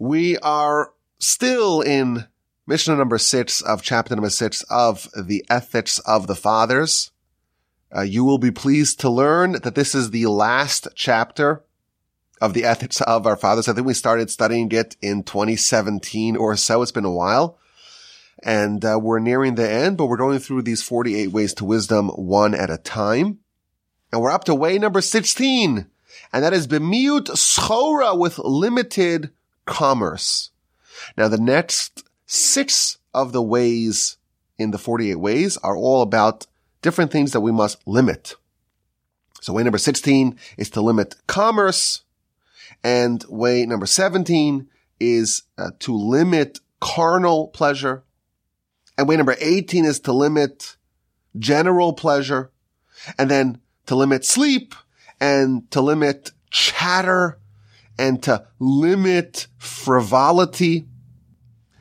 We are still in Mishnah number six of chapter number six of the Ethics of the Fathers. Uh, you will be pleased to learn that this is the last chapter of the Ethics of our Fathers. I think we started studying it in 2017 or so. It's been a while. And uh, we're nearing the end, but we're going through these 48 ways to wisdom one at a time. And we're up to way number 16. And that is bemiut schora with limited commerce. Now the next six of the ways in the 48 ways are all about different things that we must limit. So way number 16 is to limit commerce. And way number 17 is uh, to limit carnal pleasure. And way number 18 is to limit general pleasure. And then to limit sleep and to limit chatter and to limit frivolity.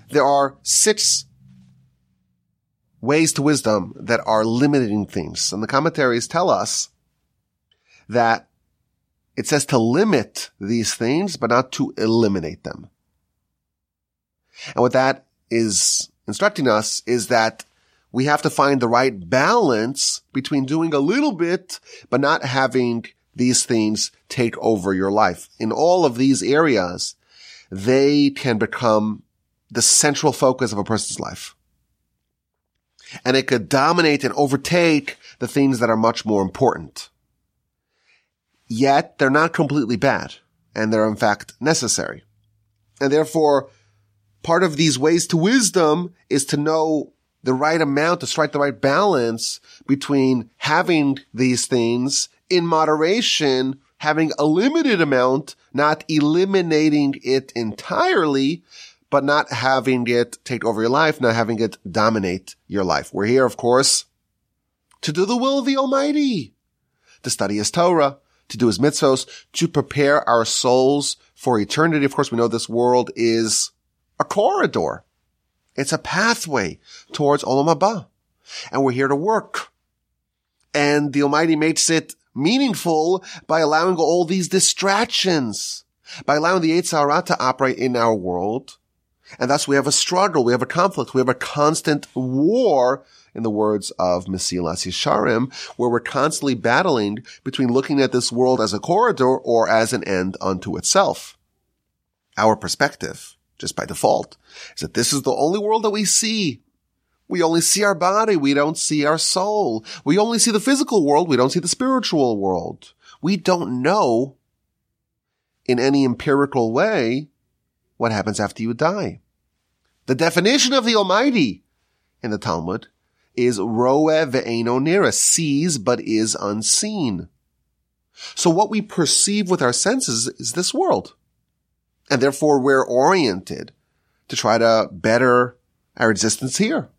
There are six ways to wisdom that are limiting things. And the commentaries tell us that it says to limit these things, but not to eliminate them. And what that is instructing us is that we have to find the right balance between doing a little bit, but not having these things take over your life. In all of these areas, they can become the central focus of a person's life. And it could dominate and overtake the things that are much more important. Yet they're not completely bad and they're in fact necessary. And therefore, part of these ways to wisdom is to know the right amount, to strike the right balance between having these things in moderation, having a limited amount, not eliminating it entirely, but not having it take over your life, not having it dominate your life. We're here, of course, to do the will of the Almighty, to study His Torah, to do His mitzvos, to prepare our souls for eternity. Of course, we know this world is a corridor. It's a pathway towards Olam Haba. And we're here to work. And the Almighty makes it meaningful by allowing all these distractions, by allowing the Yetzer Hara to operate in our world and thus we have a struggle, we have a conflict, we have a constant war, in the words of Mesilas Yesharim, where we're constantly battling between looking at this world as a corridor or as an end unto itself. Our perspective, just by default, is that this is the only world that we see. We only see our body. We don't see our soul. We only see the physical world. We don't see the spiritual world. We don't know in any empirical way what happens after you die. The definition of the Almighty in the Talmud is roe ve'eno nira, sees but is unseen. So what we perceive with our senses is this world. And therefore we're oriented to try to better our existence here.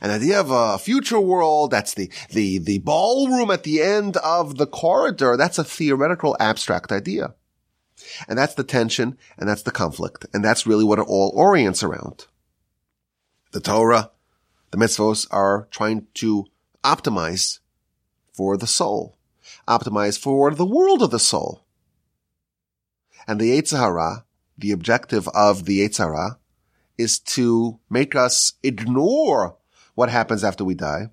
An idea of a future world, that's the, the, the ballroom at the end of the corridor, that's a theoretical abstract idea. And that's the tension and that's the conflict. And that's really what it all orients around. The Torah, the mitzvos are trying to optimize for the soul, optimize for the world of the soul. And the Yetzer Hara, the objective of the Yetzer Hara is to make us ignore what happens after we die,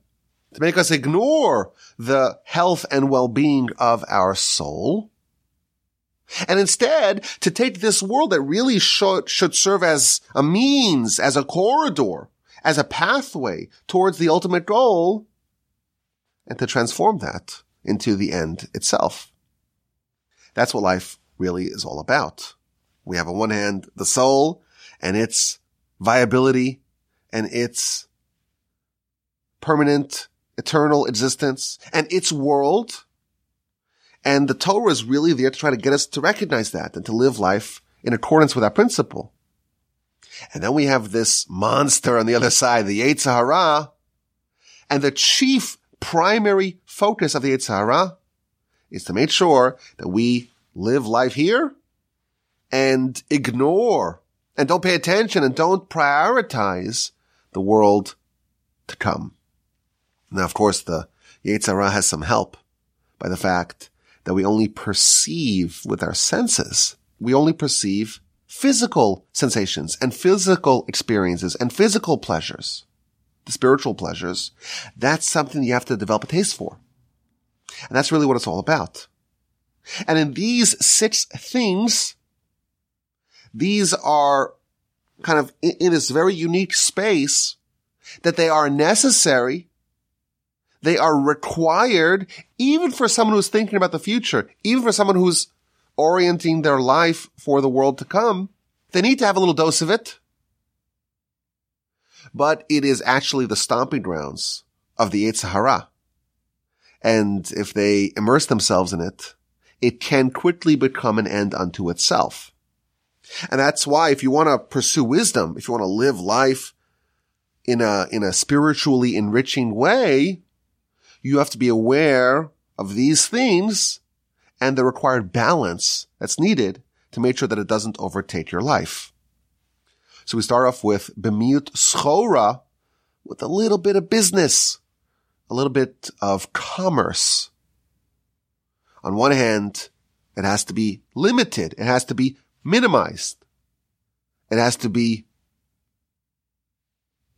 to make us ignore the health and well-being of our soul, and instead, to take this world that really should, should serve as a means, as a corridor, as a pathway towards the ultimate goal, and to transform that into the end itself. That's what life really is all about. We have on one hand the soul and its viability and its permanent, eternal existence and its world and the Torah is really there to try to get us to recognize that and to live life in accordance with that principle. And then we have this monster on the other side, the Yetzer Hara, and the chief primary focus of the Yetzer Hara is to make sure that we live life here and ignore and don't pay attention and don't prioritize the world to come. Now, of course, the Yetzer Hara has some help by the fact that we only perceive with our senses. We only perceive physical sensations and physical experiences and physical pleasures, the spiritual pleasures, that's something you have to develop a taste for. And that's really what it's all about. And in these six things, these are kind of in this very unique space that they are necessary. They are required even for someone who's thinking about the future, even for someone who's orienting their life for the world to come. They need to have a little dose of it. But it is actually the stomping grounds of the Yetzer Hara. And if they immerse themselves in it, it can quickly become an end unto itself. And that's why if you want to pursue wisdom, if you want to live life in a, in a spiritually enriching way, you have to be aware of these things and the required balance that's needed to make sure that it doesn't overtake your life. So we start off with bemiut schora, with a little bit of business, a little bit of commerce. On one hand, it has to be limited. It has to be minimized. It has to be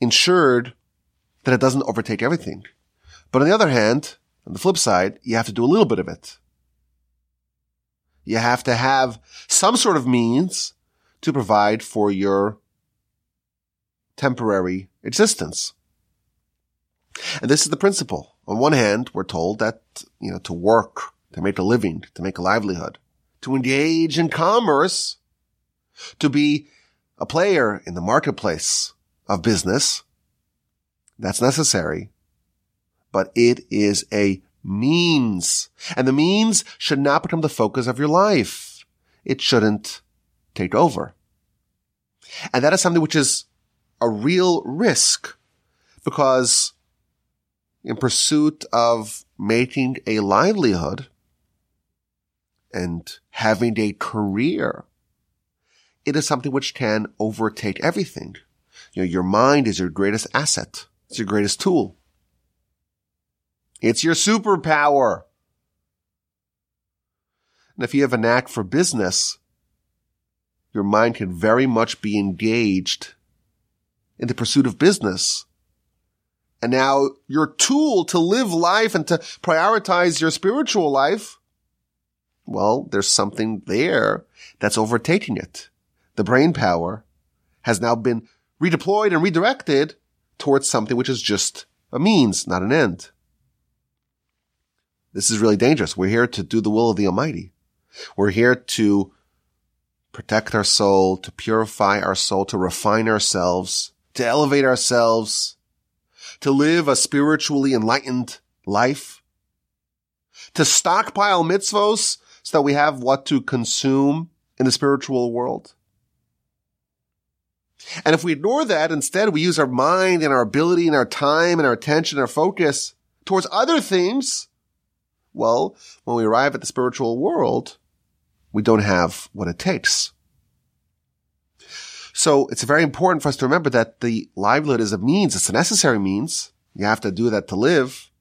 ensured that it doesn't overtake everything. But on the other hand, on the flip side, you have to do a little bit of it. You have to have some sort of means to provide for your temporary existence. And this is the principle. On one hand, we're told that, you know, to work, to make a living, to make a livelihood, to engage in commerce to be a player in the marketplace of business. That's necessary, but it is a means and the means should not become the focus of your life. It shouldn't take over. And that is something which is a real risk because in pursuit of making a livelihood and having a career it is something which can overtake everything. You know, your mind is your greatest asset. It's your greatest tool. It's your superpower. And if you have a knack for business, your mind can very much be engaged in the pursuit of business. And now your tool to live life and to prioritize your spiritual life, well, there's something there that's overtaking it the brain power has now been redeployed and redirected towards something which is just a means, not an end. This is really dangerous. We're here to do the will of the Almighty. We're here to protect our soul, to purify our soul, to refine ourselves, to elevate ourselves, to live a spiritually enlightened life, to stockpile mitzvos so that we have what to consume in the spiritual world. And if we ignore that, instead we use our mind and our ability and our time and our attention and our focus towards other things, well, when we arrive at the spiritual world, we don't have what it takes. So it's very important for us to remember that the livelihood is a means. It's a necessary means. You have to do that to live.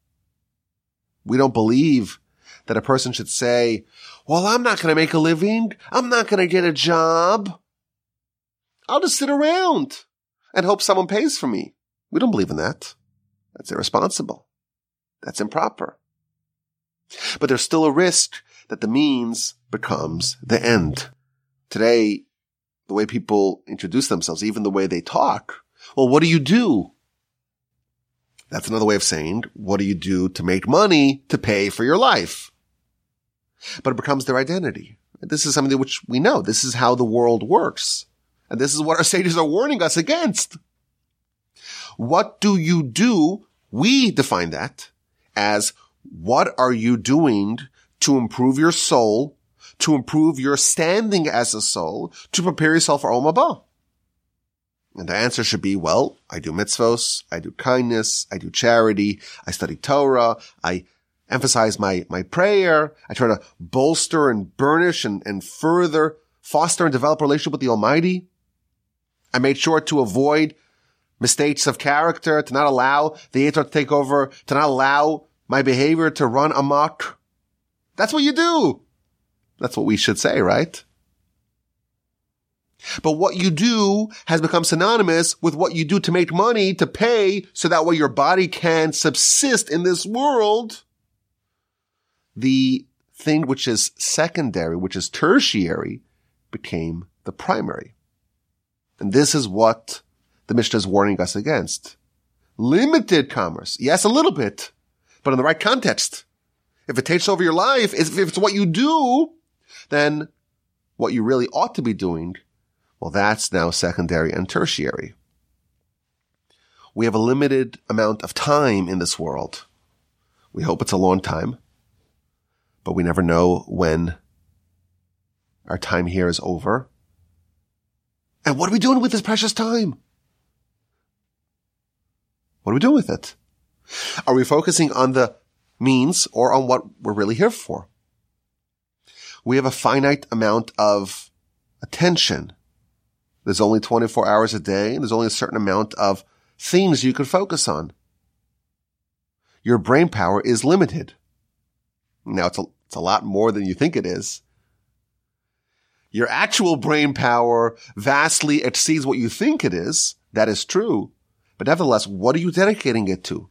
We don't believe that a person should say, well, I'm not going to make a living. I'm not going to get a job. I'll just sit around and hope someone pays for me. We don't believe in that. That's irresponsible. That's improper. But there's still a risk that the means becomes the end. Today, the way people introduce themselves, even the way they talk, well, what do you do? That's another way of saying, what do you do to make money to pay for your life? But it becomes their identity. This is something which we know. This is how the world works. And this is what our sages are warning us against. What do you do? We define that as what are you doing to improve your soul, to improve your standing as a soul, to prepare yourself for Olam Haba? And the answer should be, well, I do mitzvos, I do kindness, I do charity, I study Torah, I emphasize my, my prayer, I try to bolster and burnish and, and further foster and develop a relationship with the Almighty. I made sure to avoid mistakes of character, to not allow the Yetzer to take over, to not allow my behavior to run amok. That's what you do. That's what we should say, right? But what you do has become synonymous with what you do to make money, to pay, so that way your body can subsist in this world. The thing which is secondary, which is tertiary, became the primary. And this is what the Mishnah is warning us against. Limited commerce. Yes, a little bit, but in the right context. If it takes over your life, if it's what you do, then what you really ought to be doing, well, that's now secondary and tertiary. We have a limited amount of time in this world. We hope it's a long time, but we never know when our time here is over. And what are we doing with this precious time? What are we doing with it? Are we focusing on the means or on what we're really here for? We have a finite amount of attention. There's only 24 hours a day and there's only a certain amount of things you can focus on. Your brain power is limited. Now it's a, it's a lot more than you think it is. Your actual brain power vastly exceeds what you think it is. That is true. But nevertheless, what are you dedicating it to?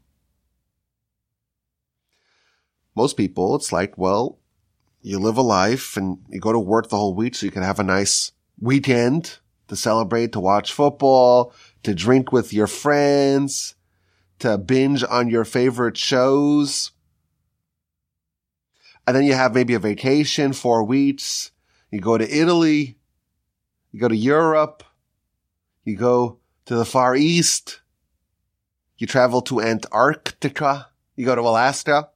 Most people, it's like, well, you live a life and you go to work the whole week so you can have a nice weekend to celebrate, to watch football, to drink with your friends, to binge on your favorite shows. And then you have maybe a vacation, four weeks. You go to Italy. You go to Europe. You go to the Far East. You travel to Antarctica. You go to Alaska.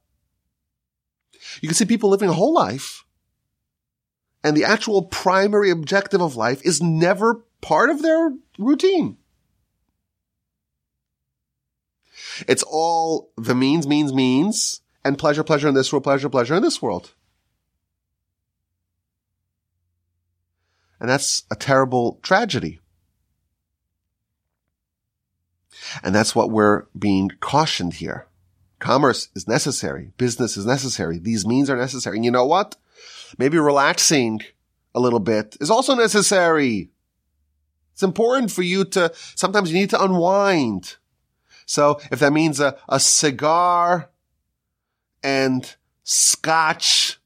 You can see people living a whole life and the actual primary objective of life is never part of their routine. It's all the means, means, means, and pleasure, pleasure in this world, pleasure, pleasure in this world. And that's a terrible tragedy. And that's what we're being cautioned here. Commerce is necessary. Business is necessary. These means are necessary. And you know what? Maybe relaxing a little bit is also necessary. It's important for you to, sometimes you need to unwind. So if that means a, a cigar and scotch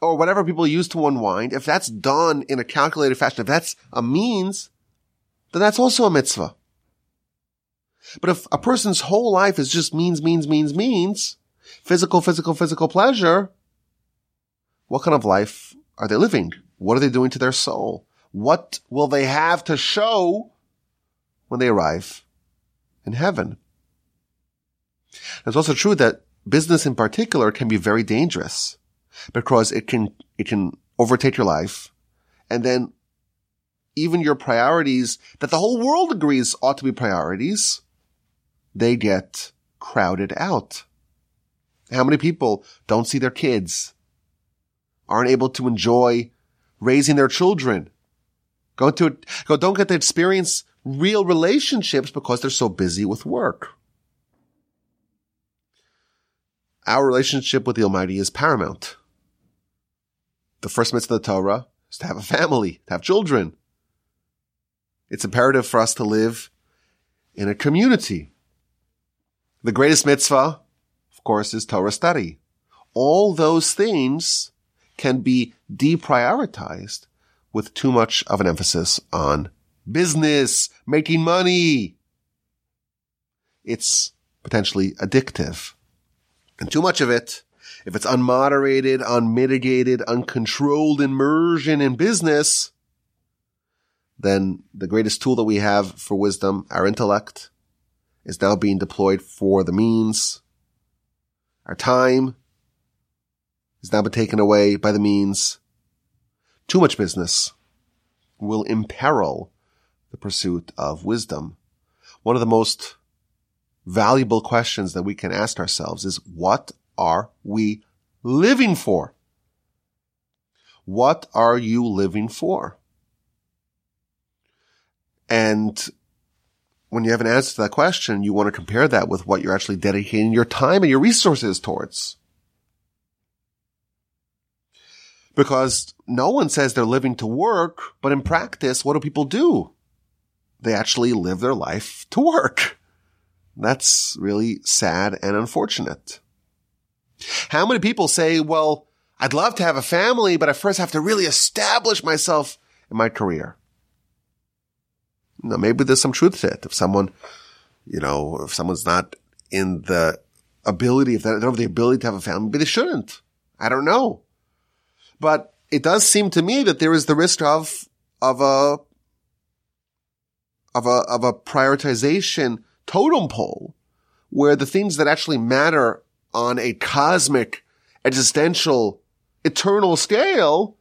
or whatever people use to unwind, if that's done in a calculated fashion, if that's a means, then that's also a mitzvah. But if a person's whole life is just means, means, means, means, physical, physical, physical pleasure, what kind of life are they living? What are they doing to their soul? What will they have to show when they arrive in heaven? It's also true that business in particular can be very dangerous because it can, it can overtake your life and then even your priorities that the whole world agrees ought to be priorities they get crowded out. How many people don't see their kids, aren't able to enjoy raising their children, go to, go, don't get to experience real relationships because they're so busy with work. Our relationship with the Almighty is paramount. The first mitzvah of the Torah is to have a family, to have children. It's imperative for us to live in a community. The greatest mitzvah, of course, is Torah study. All those things can be deprioritized with too much of an emphasis on business, making money. It's potentially addictive. And too much of it, if it's unmoderated, unmitigated, uncontrolled immersion in business, then the greatest tool that we have for wisdom, our intellect, is now being deployed for the means. Our time is now been taken away by the means. Too much business will imperil the pursuit of wisdom. One of the most valuable questions that we can ask ourselves is what are we living for? What are you living for? And when you have an answer to that question, you want to compare that with what you're actually dedicating your time and your resources towards. Because no one says they're living to work, but in practice, what do people do? They actually live their life to work. That's really sad and unfortunate. How many people say, well, I'd love to have a family, but I first have to really establish myself in my career. Now, maybe there's some truth to it. If someone, you know, if someone's not in the ability, if they don't have the ability to have a family, maybe they shouldn't. I don't know. But it does seem to me that there is the risk of, of a, of a, of a prioritization totem pole where the things that actually matter on a cosmic, existential, eternal scale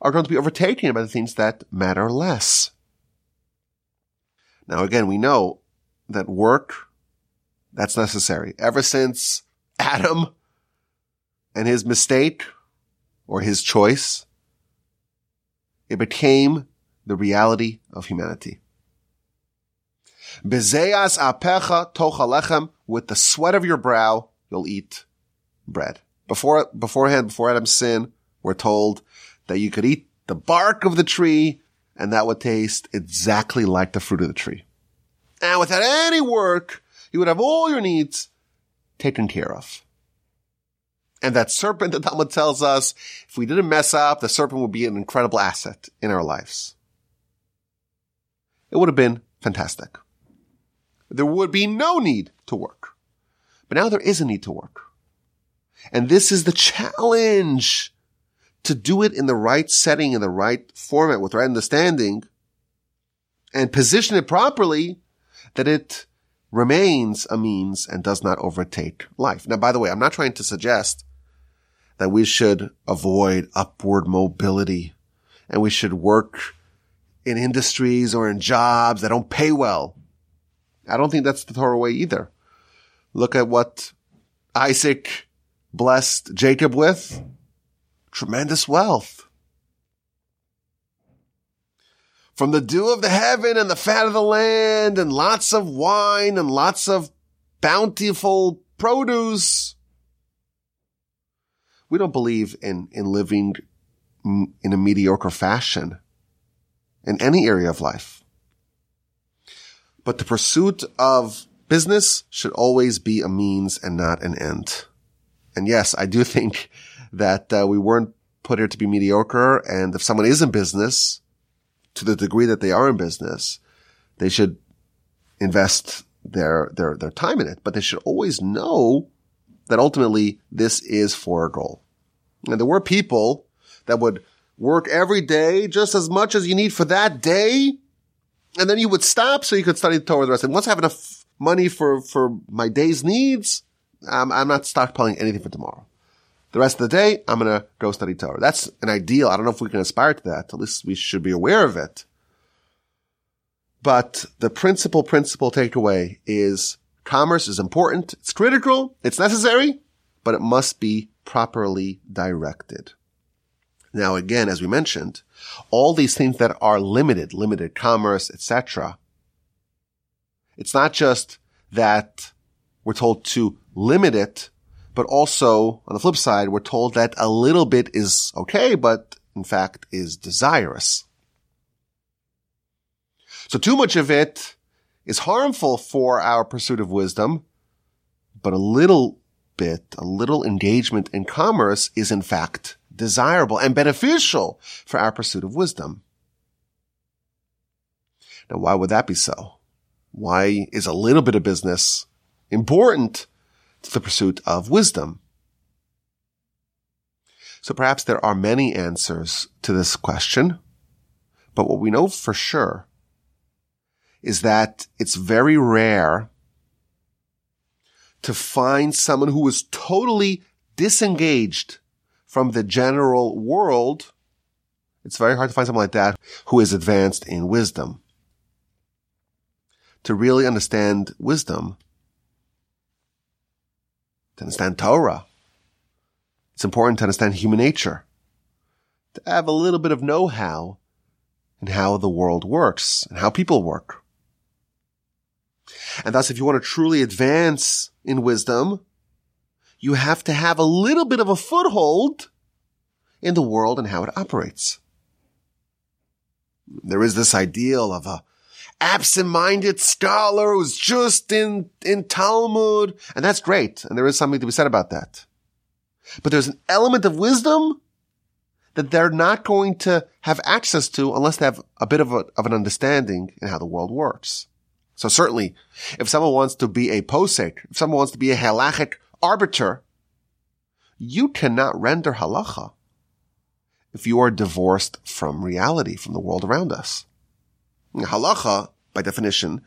are going to be overtaken by the things that matter less. Now again, we know that work, that's necessary. Ever since Adam and his mistake or his choice, it became the reality of humanity. Bezeas apecha tochalechem, with the sweat of your brow, you'll eat bread. Before, beforehand, before Adam's sin, we're told that you could eat the bark of the tree and that would taste exactly like the fruit of the tree. And without any work, you would have all your needs taken care of. And that serpent, the Talmud tells us, if we didn't mess up, the serpent would be an incredible asset in our lives. It would have been fantastic. There would be no need to work. But now there is a need to work. And this is the challenge to do it in the right setting, in the right format, with right understanding, and position it properly that it remains a means and does not overtake life. Now, by the way, I'm not trying to suggest that we should avoid upward mobility and we should work in industries or in jobs that don't pay well. I don't think that's the Torah way either. Look at what Isaac blessed Jacob with tremendous wealth. From the dew of the heaven and the fat of the land and lots of wine and lots of bountiful produce. We don't believe in, in living in a mediocre fashion in any area of life. But the pursuit of business should always be a means and not an end. And yes, I do think that uh, we weren't put here to be mediocre. And if someone is in business, to the degree that they are in business, they should invest their their their time in it. But they should always know that ultimately this is for a goal. And there were people that would work every day just as much as you need for that day, and then you would stop so you could study the Torah the rest. And once I have enough money for for my day's needs, I'm, I'm not stockpiling anything for tomorrow. The rest of the day, I'm going to go study Torah. That's an ideal. I don't know if we can aspire to that. At least we should be aware of it. But the principal principle takeaway is commerce is important. It's critical. It's necessary, but it must be properly directed. Now, again, as we mentioned, all these things that are limited, limited commerce, etc. It's not just that we're told to limit it but also on the flip side, we're told that a little bit is okay, but in fact is desirous. So too much of it is harmful for our pursuit of wisdom, but a little bit, a little engagement in commerce is in fact desirable and beneficial for our pursuit of wisdom. Now, why would that be so? Why is a little bit of business important to the pursuit of wisdom. So perhaps there are many answers to this question, but what we know for sure is that it's very rare to find someone who is totally disengaged from the general world. It's very hard to find someone like that who is advanced in wisdom. To really understand wisdom, to understand Torah. It's important to understand human nature, to have a little bit of know-how in how the world works and how people work. And thus, if you want to truly advance in wisdom, you have to have a little bit of a foothold in the world and how it operates. There is this ideal of a absent-minded scholar who's just in, in Talmud, and that's great. And there is something to be said about that. But there's an element of wisdom that they're not going to have access to unless they have a bit of, a, of an understanding in how the world works. So certainly, if someone wants to be a posek, if someone wants to be a halachic arbiter, you cannot render halacha if you are divorced from reality, from the world around us. Halacha, by definition,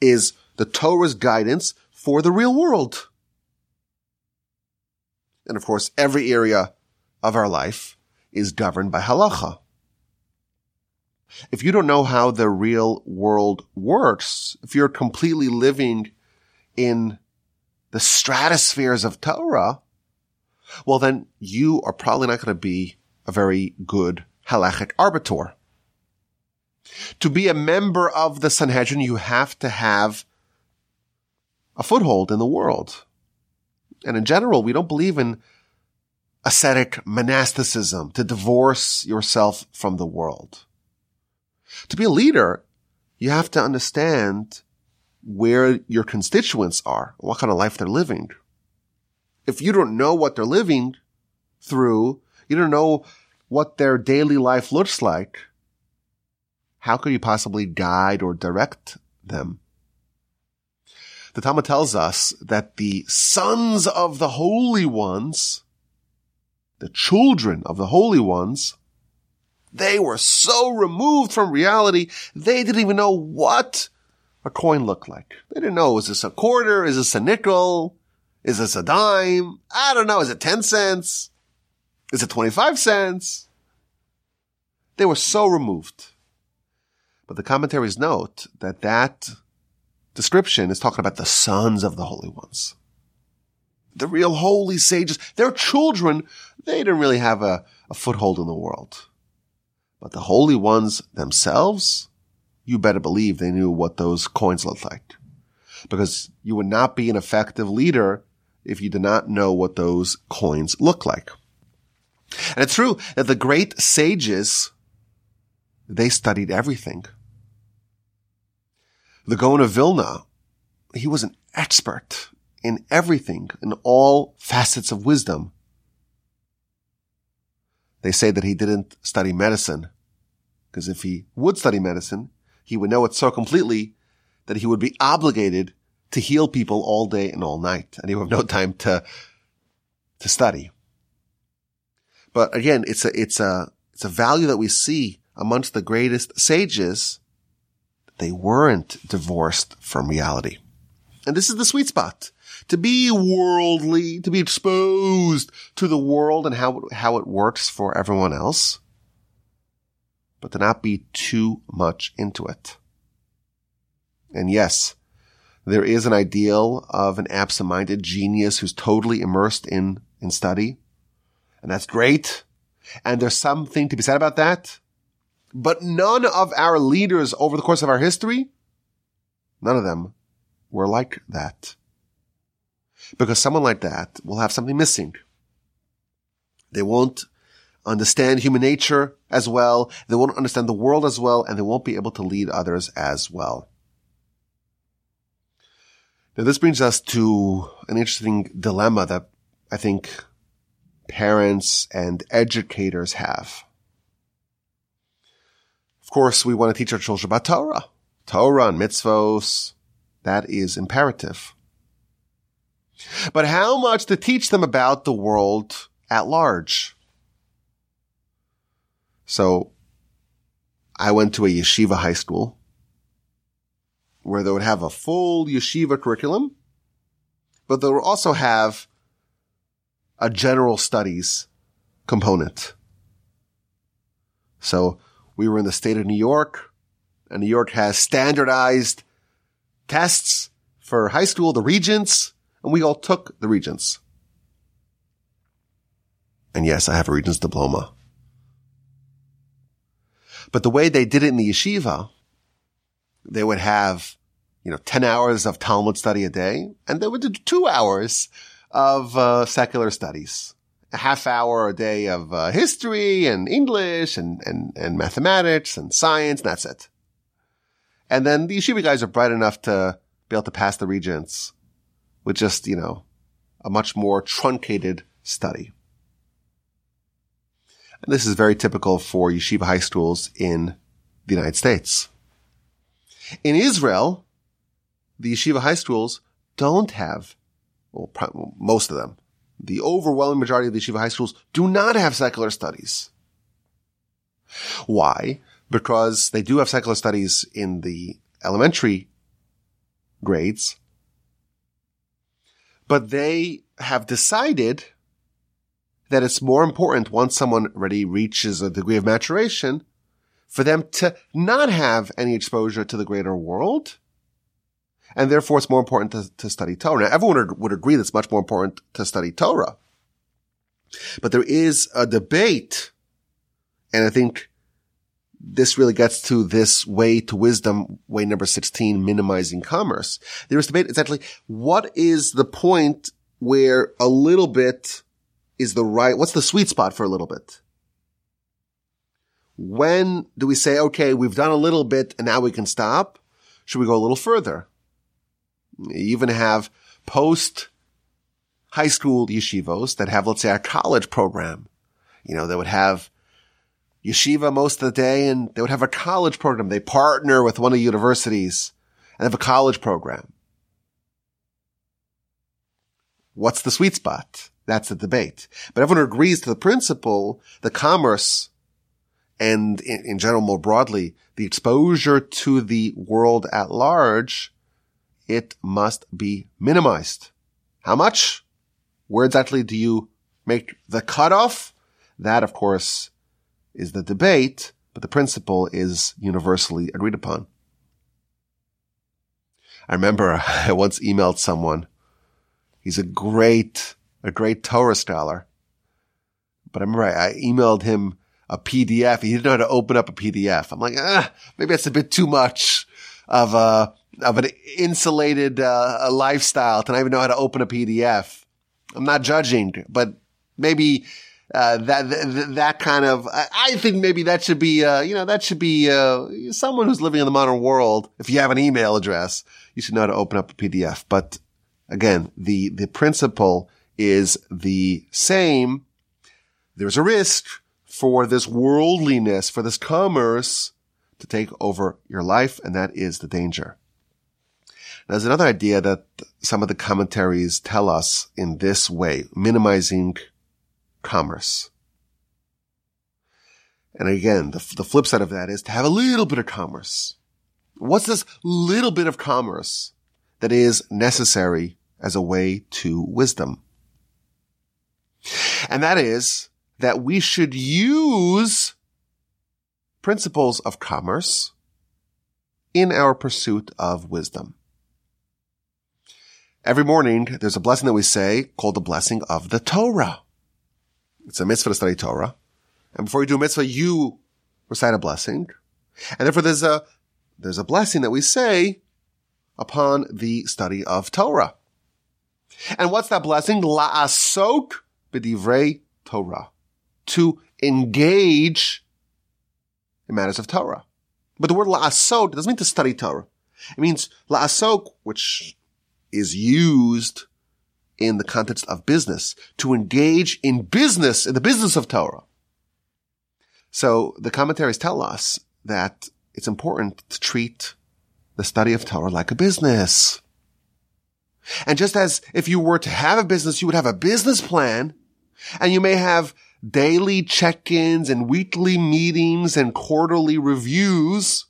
is the Torah's guidance for the real world. And of course, every area of our life is governed by halacha. If you don't know how the real world works, if you're completely living in the stratospheres of Torah, well, then you are probably not going to be a very good halachic arbiter. To be a member of the Sanhedrin, you have to have a foothold in the world. And in general, we don't believe in ascetic monasticism to divorce yourself from the world. To be a leader, you have to understand where your constituents are, what kind of life they're living. If you don't know what they're living through, you don't know what their daily life looks like, how could you possibly guide or direct them? The Talmud tells us that the sons of the holy ones, the children of the holy ones, they were so removed from reality, they didn't even know what a coin looked like. They didn't know, is this a quarter? Is this a nickel? Is this a dime? I don't know. Is it 10 cents? Is it 25 cents? They were so removed. But the commentaries note that that description is talking about the sons of the holy ones. The real holy sages, their children, they didn't really have a, a foothold in the world. But the holy ones themselves, you better believe they knew what those coins looked like. Because you would not be an effective leader if you did not know what those coins look like. And it's true that the great sages, they studied everything. The Gaon of Vilna, he was an expert in everything, in all facets of wisdom. They say that he didn't study medicine, because if he would study medicine, he would know it so completely that he would be obligated to heal people all day and all night, and he would have no time to, to study. But again, it's a, it's a, it's a value that we see amongst the greatest sages they weren't divorced from reality. And this is the sweet spot. To be worldly, to be exposed to the world and how, how it works for everyone else, but to not be too much into it. And yes, there is an ideal of an absent-minded genius who's totally immersed in, in study. And that's great. And there's something to be said about that. But none of our leaders over the course of our history, none of them were like that. Because someone like that will have something missing. They won't understand human nature as well. They won't understand the world as well, and they won't be able to lead others as well. Now, this brings us to an interesting dilemma that I think parents and educators have. Of course, we want to teach our children about Torah. Torah and mitzvos. That is imperative. But how much to teach them about the world at large? So I went to a yeshiva high school where they would have a full yeshiva curriculum, but they would also have a general studies component. So we were in the state of New York and New York has standardized tests for high school, the regents, and we all took the regents. And yes, I have a regent's diploma. But the way they did it in the yeshiva, they would have, you know, 10 hours of Talmud study a day, and they would do two hours of uh, secular studies. A half hour a day of uh, history and English and, and, and mathematics and science, and that's it. And then the yeshiva guys are bright enough to be able to pass the regents with just, you know, a much more truncated study. And this is very typical for yeshiva high schools in the United States. In Israel, the yeshiva high schools don't have, well, most of them, the overwhelming majority of the yeshiva high schools do not have secular studies. Why? Because they do have secular studies in the elementary grades, but they have decided that it's more important once someone already reaches a degree of maturation for them to not have any exposure to the greater world. And therefore it's more important to, to study Torah. Now everyone would, agree that it's much more important to study Torah. But there is a debate, and I think this really gets to this way to wisdom, way number 16, minimizing commerce. There is debate exactly what is the point where a little bit is the right, what's the sweet spot for a little bit? When do we say, okay, we've done a little bit and now we can stop? Should we go a little further? Even have post high school yeshivos that have, let's say, a college program. You know, they would have yeshiva most of the day and they would have a college program. They partner with one of the universities and have a college program. What's the sweet spot? That's the debate. But everyone agrees to the principle, the commerce and in general, more broadly, the exposure to the world at large, it must be minimized. How much? Where exactly do you make the cutoff? That, of course, is the debate, but the principle is universally agreed upon. I remember I once emailed someone. He's a great, a great Torah scholar. But I remember I, emailed him a PDF. He didn't know how to open up a PDF. I'm like, ah, maybe that's a bit too much of a, of an insulated, uh, lifestyle to not even know how to open a PDF. I'm not judging, but maybe, uh, that, that, that kind of, I think maybe that should be, uh, you know, that should be, uh, someone who's living in the modern world. If you have an email address, you should know how to open up a PDF. But again, the, the principle is the same. There's a risk for this worldliness, for this commerce to take over your life. And that is the danger. There's another idea that some of the commentaries tell us in this way, minimizing commerce. And again, the, the flip side of that is to have a little bit of commerce. What's this little bit of commerce that is necessary as a way to wisdom? And that is that we should use principles of commerce in our pursuit of wisdom. Every morning, there's a blessing that we say called the blessing of the Torah. It's a mitzvah to study Torah. And before you do a mitzvah, you recite a blessing. And therefore there's a, there's a blessing that we say upon the study of Torah. And what's that blessing? La'asok b'divrei Torah to engage in matters of Torah. But the word la'asok doesn't mean to study Torah. It means la'asok, which is used in the context of business, to engage in business, in the business of Torah. So the commentaries tell us that it's important to treat the study of Torah like a business. And just as if you were to have a business, you would have a business plan and you may have daily check-ins and weekly meetings and quarterly reviews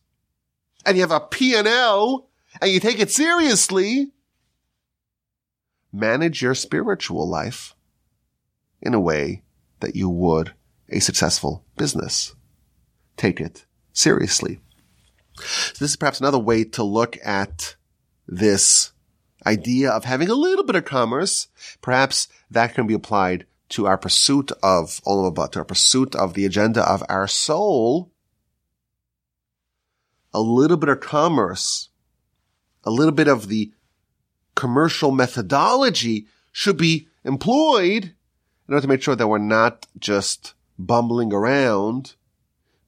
and you have a P&L and you take it seriously, manage your spiritual life in a way that you would a successful business. Take it seriously. So this is perhaps another way to look at this idea of having a little bit of commerce. Perhaps that can be applied to our pursuit of Olam to our pursuit of the agenda of our soul, a little bit of commerce, a little bit of the commercial methodology should be employed in order to make sure that we're not just bumbling around.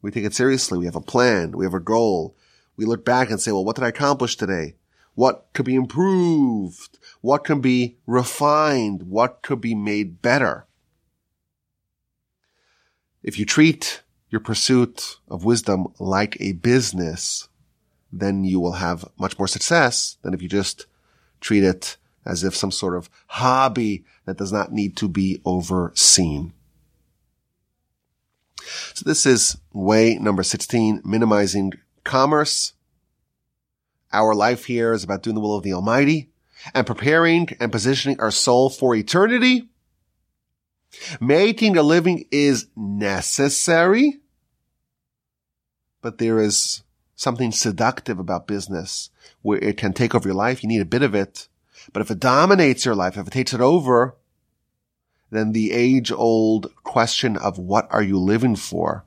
We take it seriously. We have a plan. We have a goal. We look back and say, well, what did I accomplish today? What could be improved? What can be refined? What could be made better? If you treat your pursuit of wisdom like a business, then you will have much more success than if you just treat it as if some sort of hobby that does not need to be overseen. So this is way number 16, minimizing commerce. Our life here is about doing the will of the Almighty and preparing and positioning our soul for eternity. Making a living is necessary, but there is something seductive about business where it can take over your life. You need a bit of it. But if it dominates your life, if it takes it over, then the age old question of what are you living for?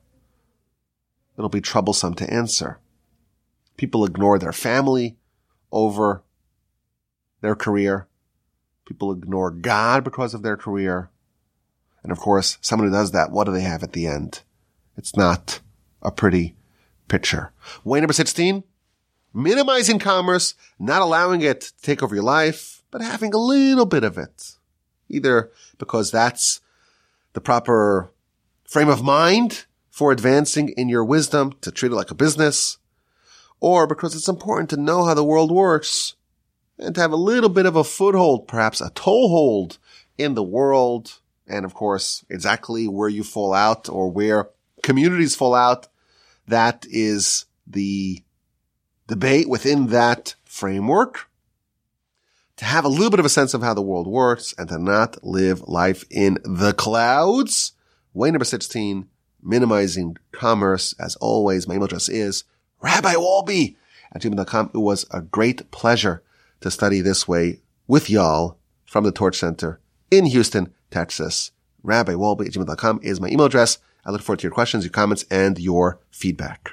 It'll be troublesome to answer. People ignore their family over their career. People ignore God because of their career. And of course, someone who does that, what do they have at the end? It's not a pretty picture. Way number 16, minimizing commerce, not allowing it to take over your life, but having a little bit of it. Either because that's the proper frame of mind for advancing in your wisdom to treat it like a business, or because it's important to know how the world works and to have a little bit of a foothold, perhaps a toehold in the world. And of course, exactly where you fall out or where communities fall out. That is the debate within that framework. To have a little bit of a sense of how the world works and to not live life in the clouds. Way number 16, minimizing commerce. As always, my email address is Rabbi Wolbe at gmail.com. It was a great pleasure to study this way with y'all from the Torch Center in Houston, Texas. Rabbi Wolbe at gmail.com is my email address. I look forward to your questions, your comments, and your feedback.